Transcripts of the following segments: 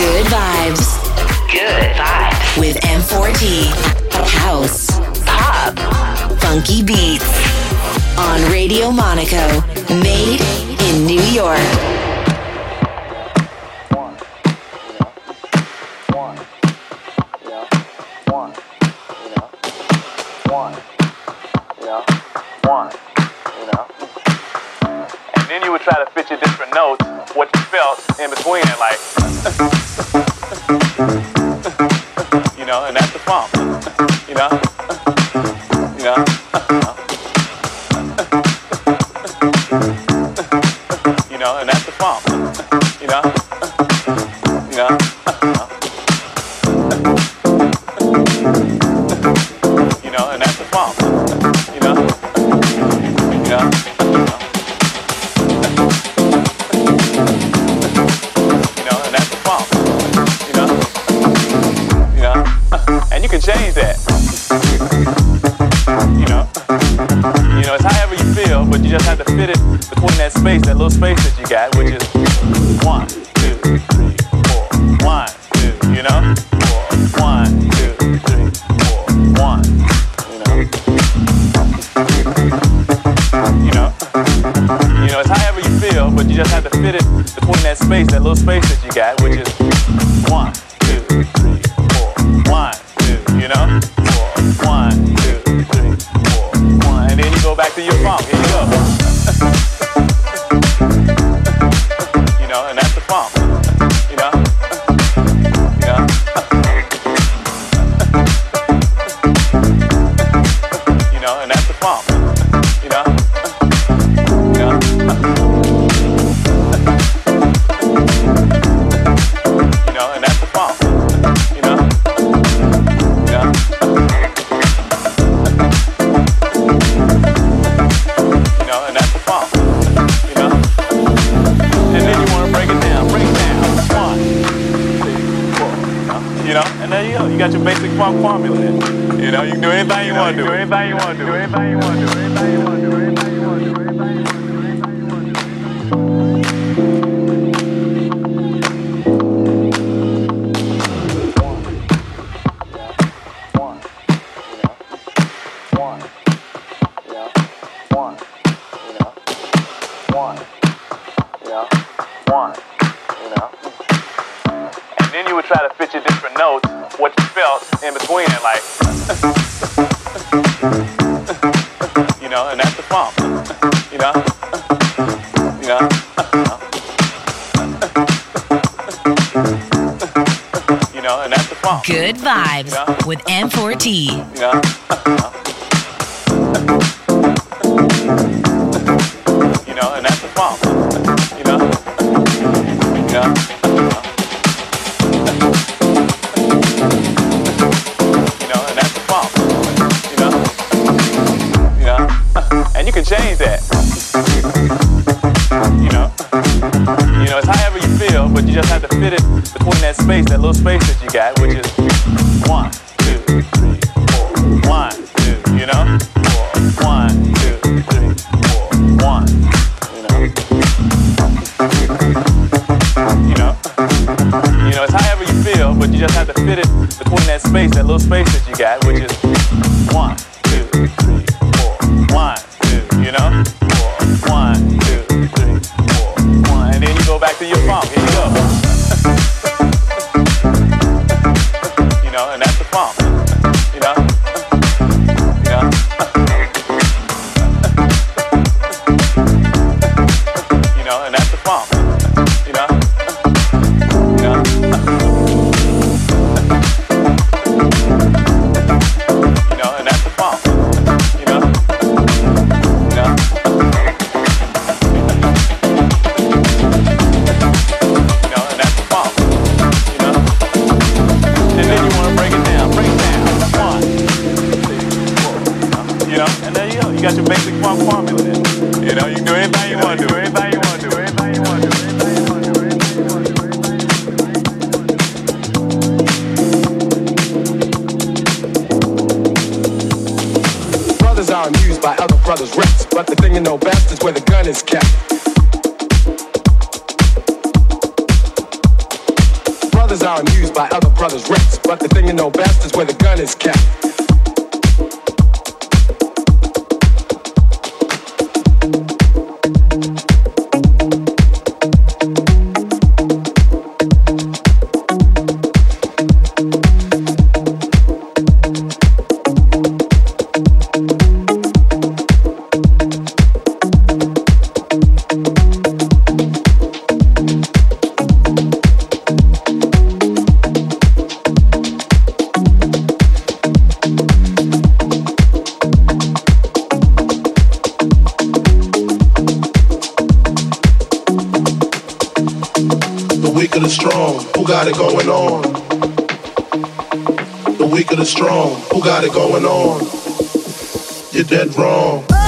Good vibes. Good vibes. With M4T House. Pop. Funky beats. On Radio Monaco. Made in New York. You know? You know? You know, and that's the. You know? You know? You know, and that's the. You know? And then you want to break it down, break down. You know? And there you go. You got your basic formula there. You know, you can do anything you, want to Do anything you want to do. Anything you want to do. Anything you want to do. Good vibes yeah. with M4T. Yeah. that space, that little space that you got, which is one. Got it going on? The weak of the strong, who got it going on? You're dead wrong.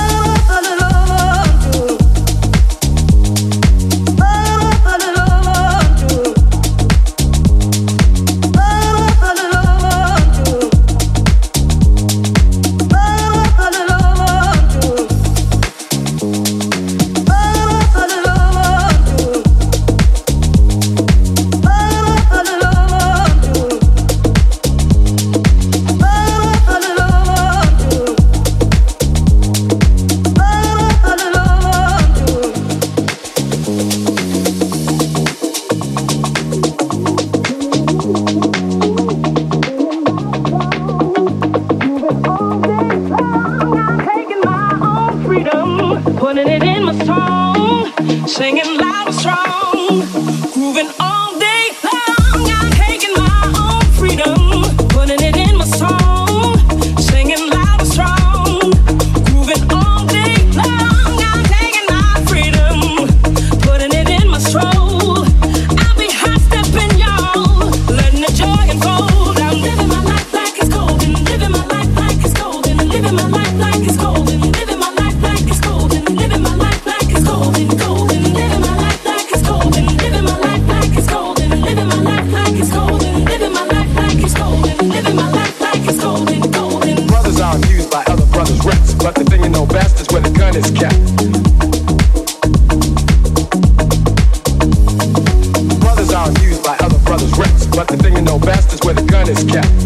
this cat.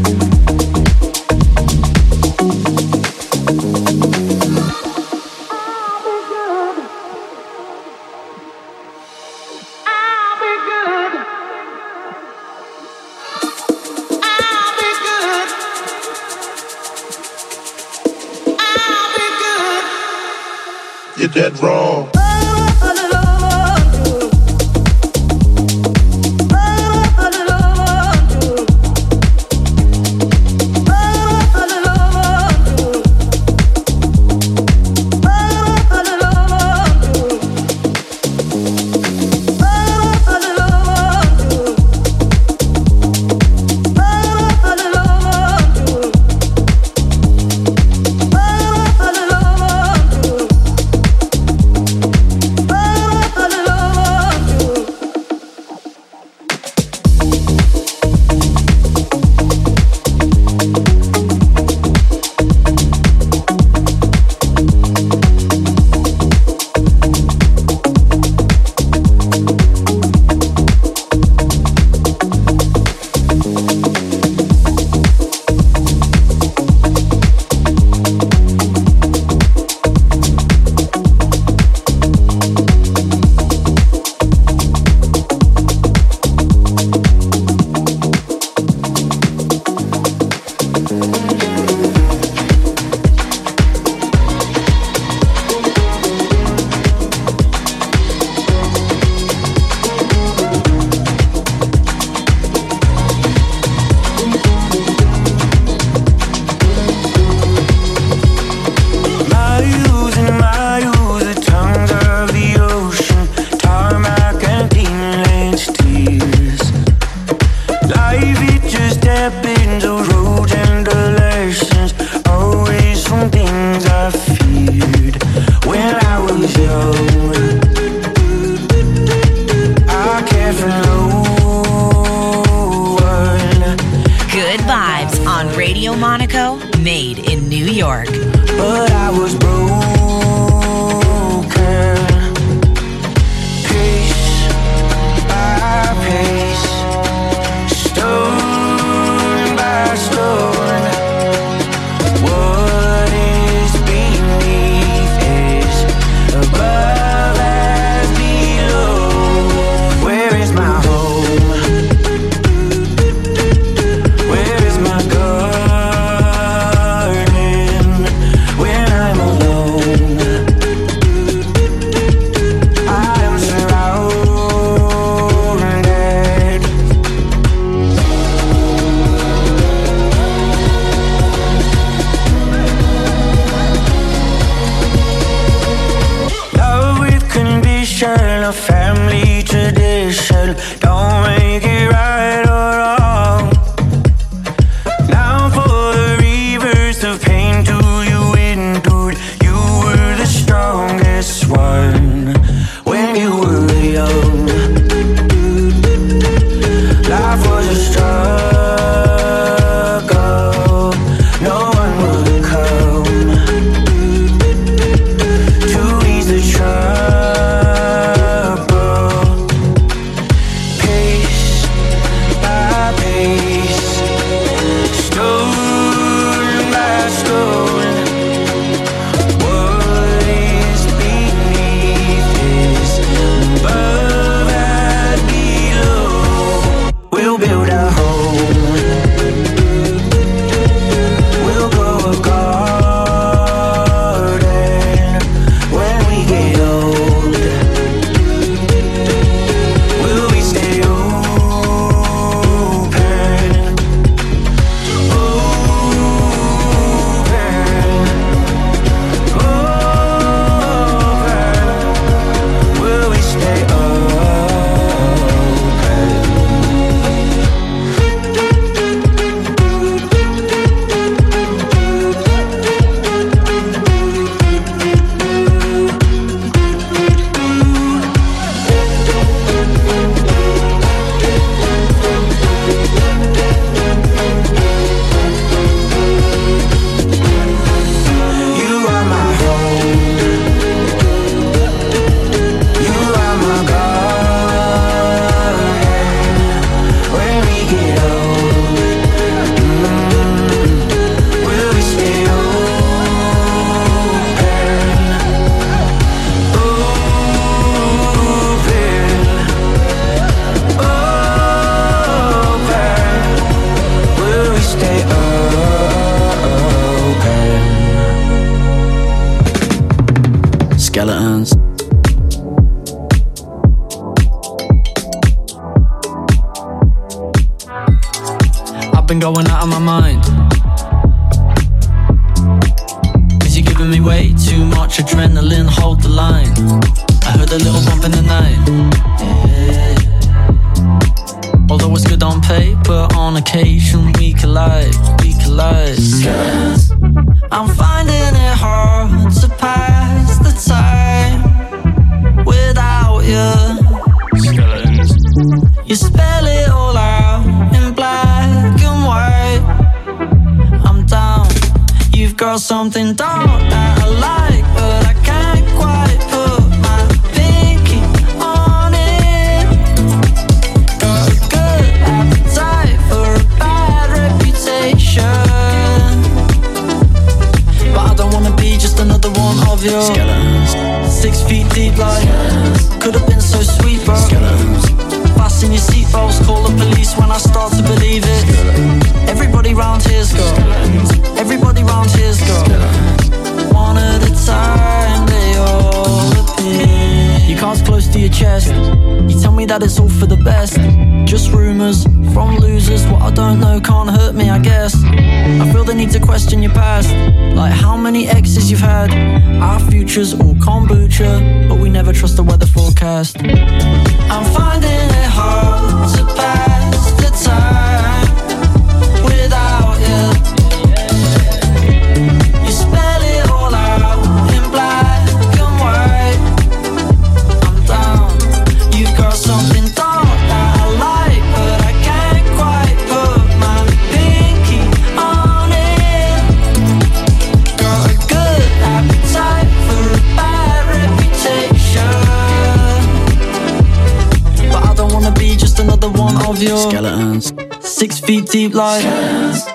On occasion we collide, we collide. I'm finding it hard to pass the time without you. Skeletons. You spell it all out in black and white. I'm down. You've got something dark one Skeletons. Six feet deep, like could have been so sweet, bro. Skeletons. Fasten your seatbelts, call the police when I start to believe it. Everybody round here's got, everybody round here's got. One at a time, they all appear. Your car's close to your chest. You tell me that it's all for the best. Just rumors from losers. What I don't know can't hurt me, I guess. I feel the need to question your past. Like how many exes you've had. Our future's all kombucha, but we never trust the weather forecast. I'm finding it hard to pass your Skeletons. six feet deep, like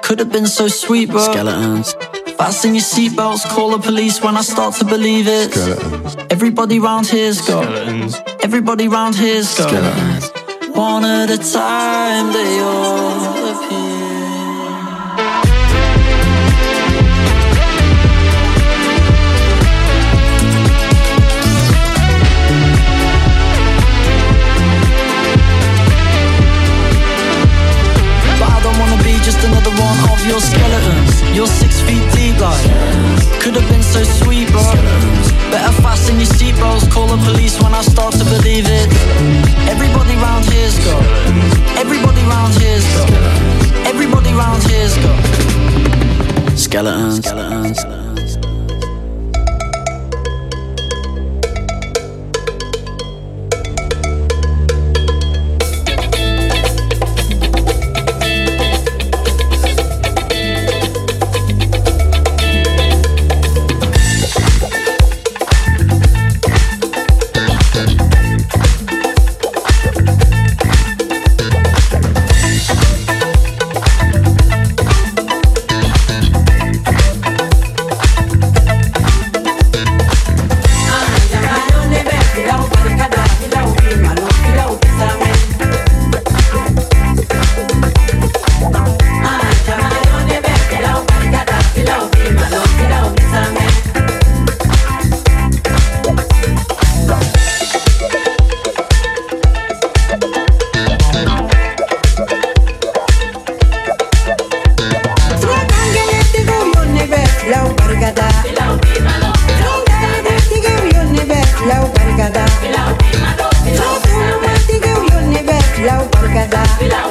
could have been so sweet, bro. Skeletons. Fasten your seatbelts, call the police when I start to believe it. Skeletons. Everybody round here's got, Skeletons. everybody round here's got. Skeletons. One at a time, they all just another one of your skeletons. You're six feet deep like Could've been so sweet bro. Better fasten your seatbelts Call the police when I start to believe it. Everybody round here's got Everybody round here's got Everybody round here's got Skeletons, skeletons. Bye.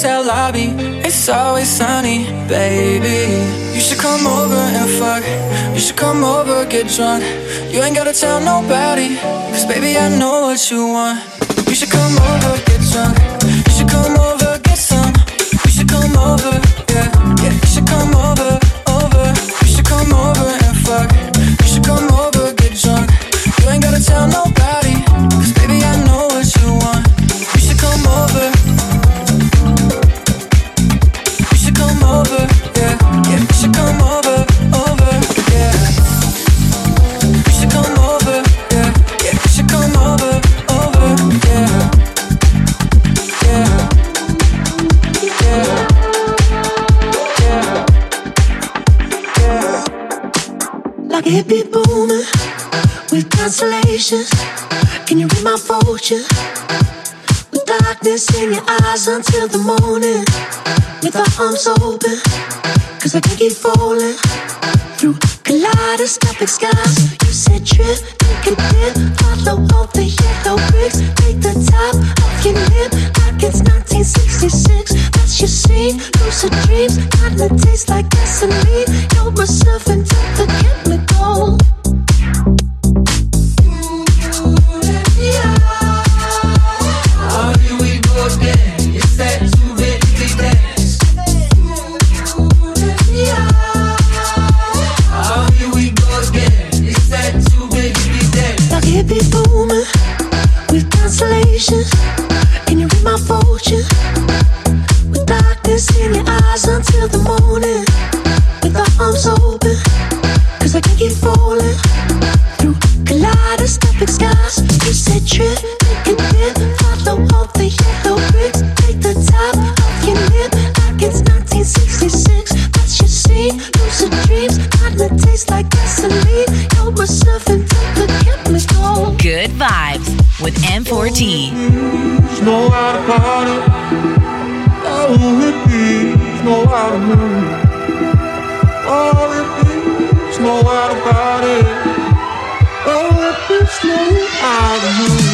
Hotel lobby. It's always sunny, baby. You should come over and fuck. You should come over, get drunk. You ain't gotta tell nobody, cause baby, I know what you want. You should come over, get drunk. You should come over, get some. You should come over, yeah, yeah. You should come over, over. You should come over and fuck. You should come over, get drunk. You ain't gotta tell nobody, a hippie boomer with constellations. Can you read my fortune? With darkness in your eyes until the morning. With our arms open, cause I can't keep falling through kaleidoscopic skies. You said trip, think a dip, follow all the yellow bricks. Take the top off your lip like it's 1966. That's your scene, lucid dreams, kinda taste like gasoline. You're a servant of the chemical. Constellations. Can you read my fortune? With darkness in your eyes until the morning. With our arms open, cause I can keep falling through kaleidoscopic skies. You said trip, make dip, follow all the yellow bricks. Take the top off your lip like it's 1966. That's your scene, lucid dreams, kinda taste like gasoline. You're a servant the chemical. Good vibes with M4T. know how to party. To move. Oh, hippies know how to party. How to move.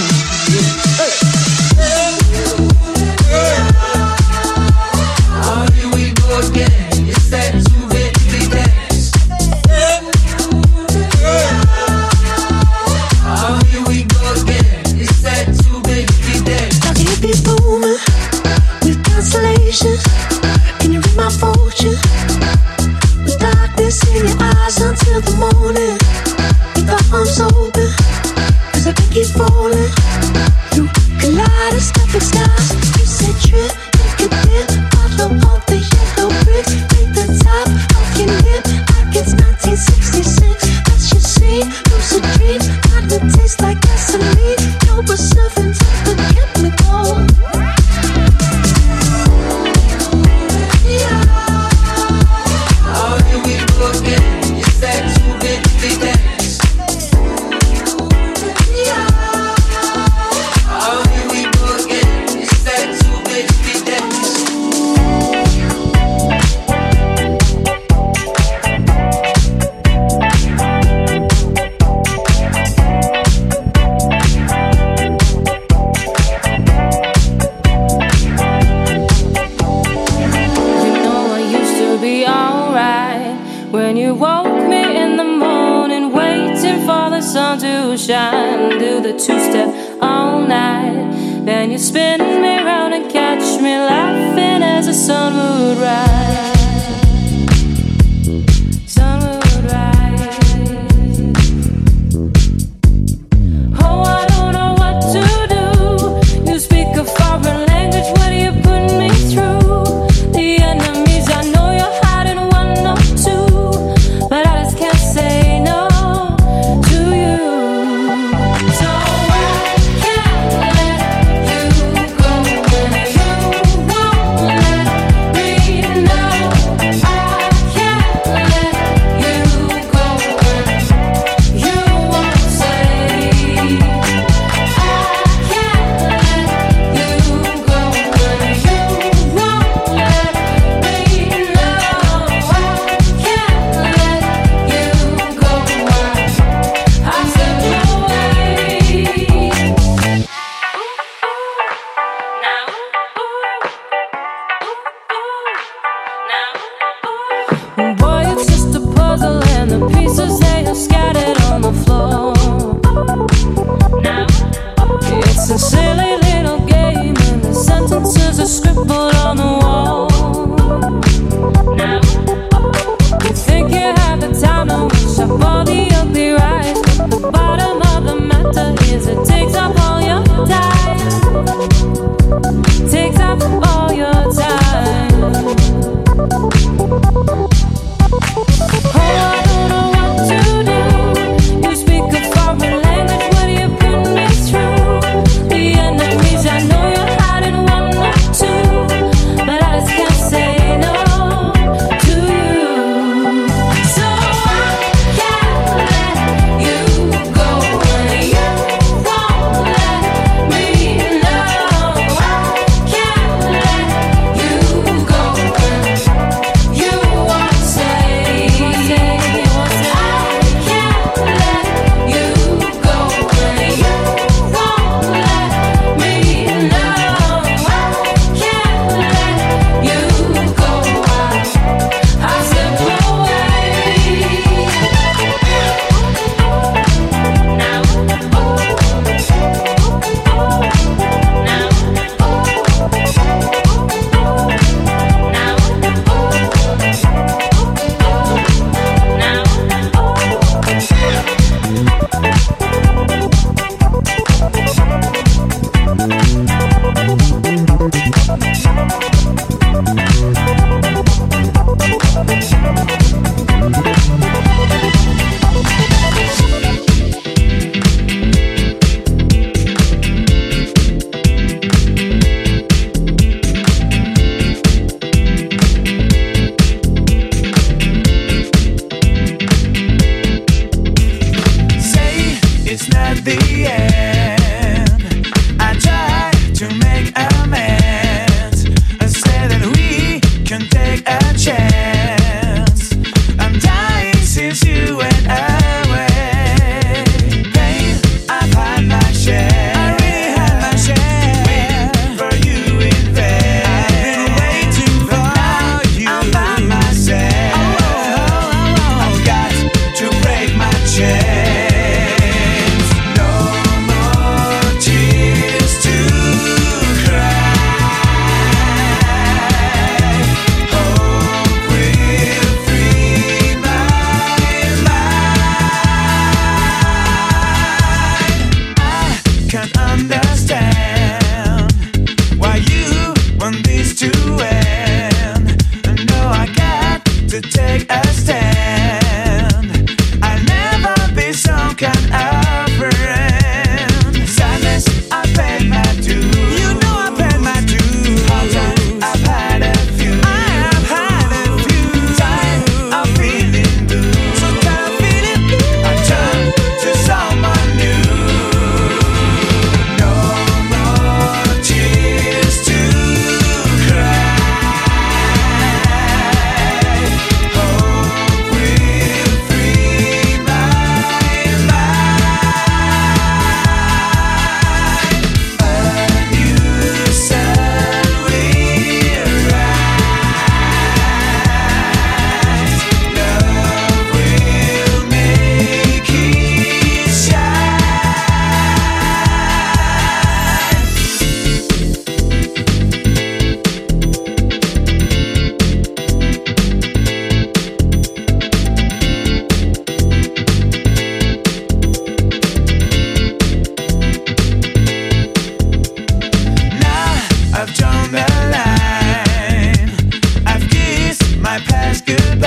goodbye.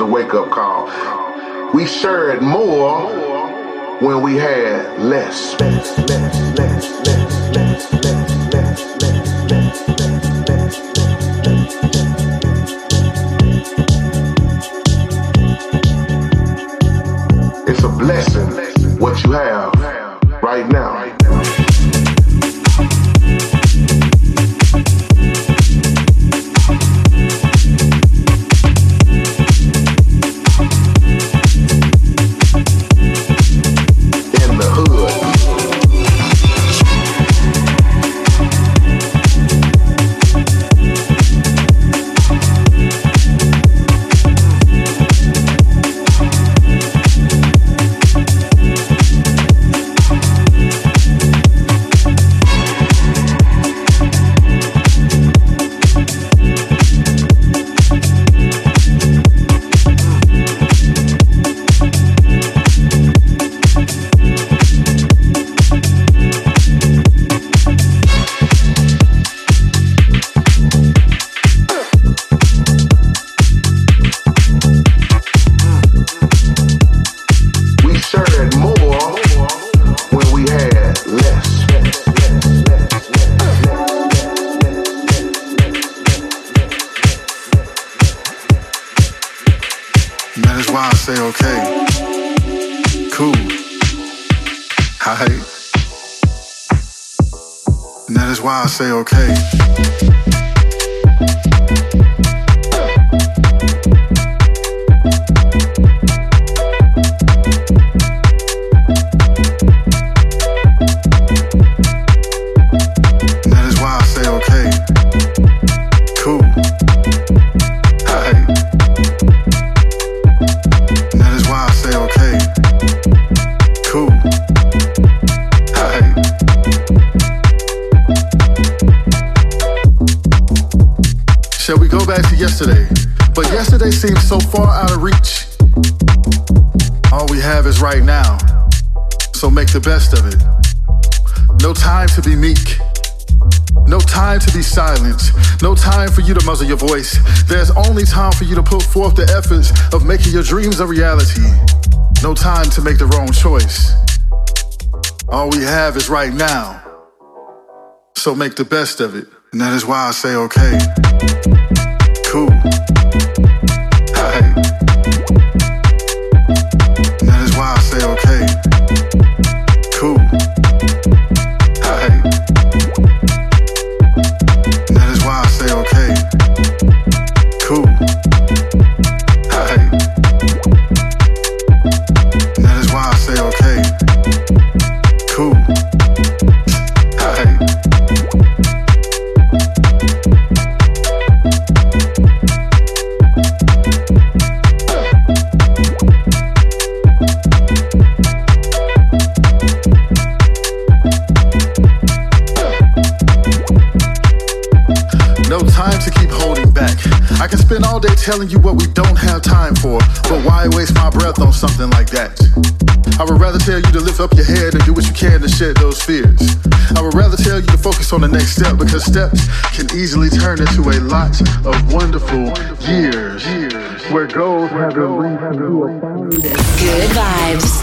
About, is a wake-up call. We shared more when we had less, less, less, less, less, less, less, yesterday? But yesterday seems so far out of reach. All we have is right now. So make the best of it. No time to be meek. No time to be silent. No time for you to muzzle your voice. There's only time for you to put forth the efforts of making your dreams a reality. No time to make the wrong choice. All we have is right now. So make the best of it. And that is why I say, okay, cool. Telling you what we don't have time for, but why Why waste my breath on something like that? I would rather tell you to lift up your head and do what you can to shed those fears. I would rather tell you to focus on the next step because steps can easily turn into a lot of wonderful years where goals have been Good vibes.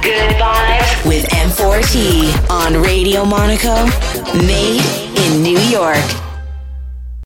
Good vibes with M4T on Radio Monaco, made in New York.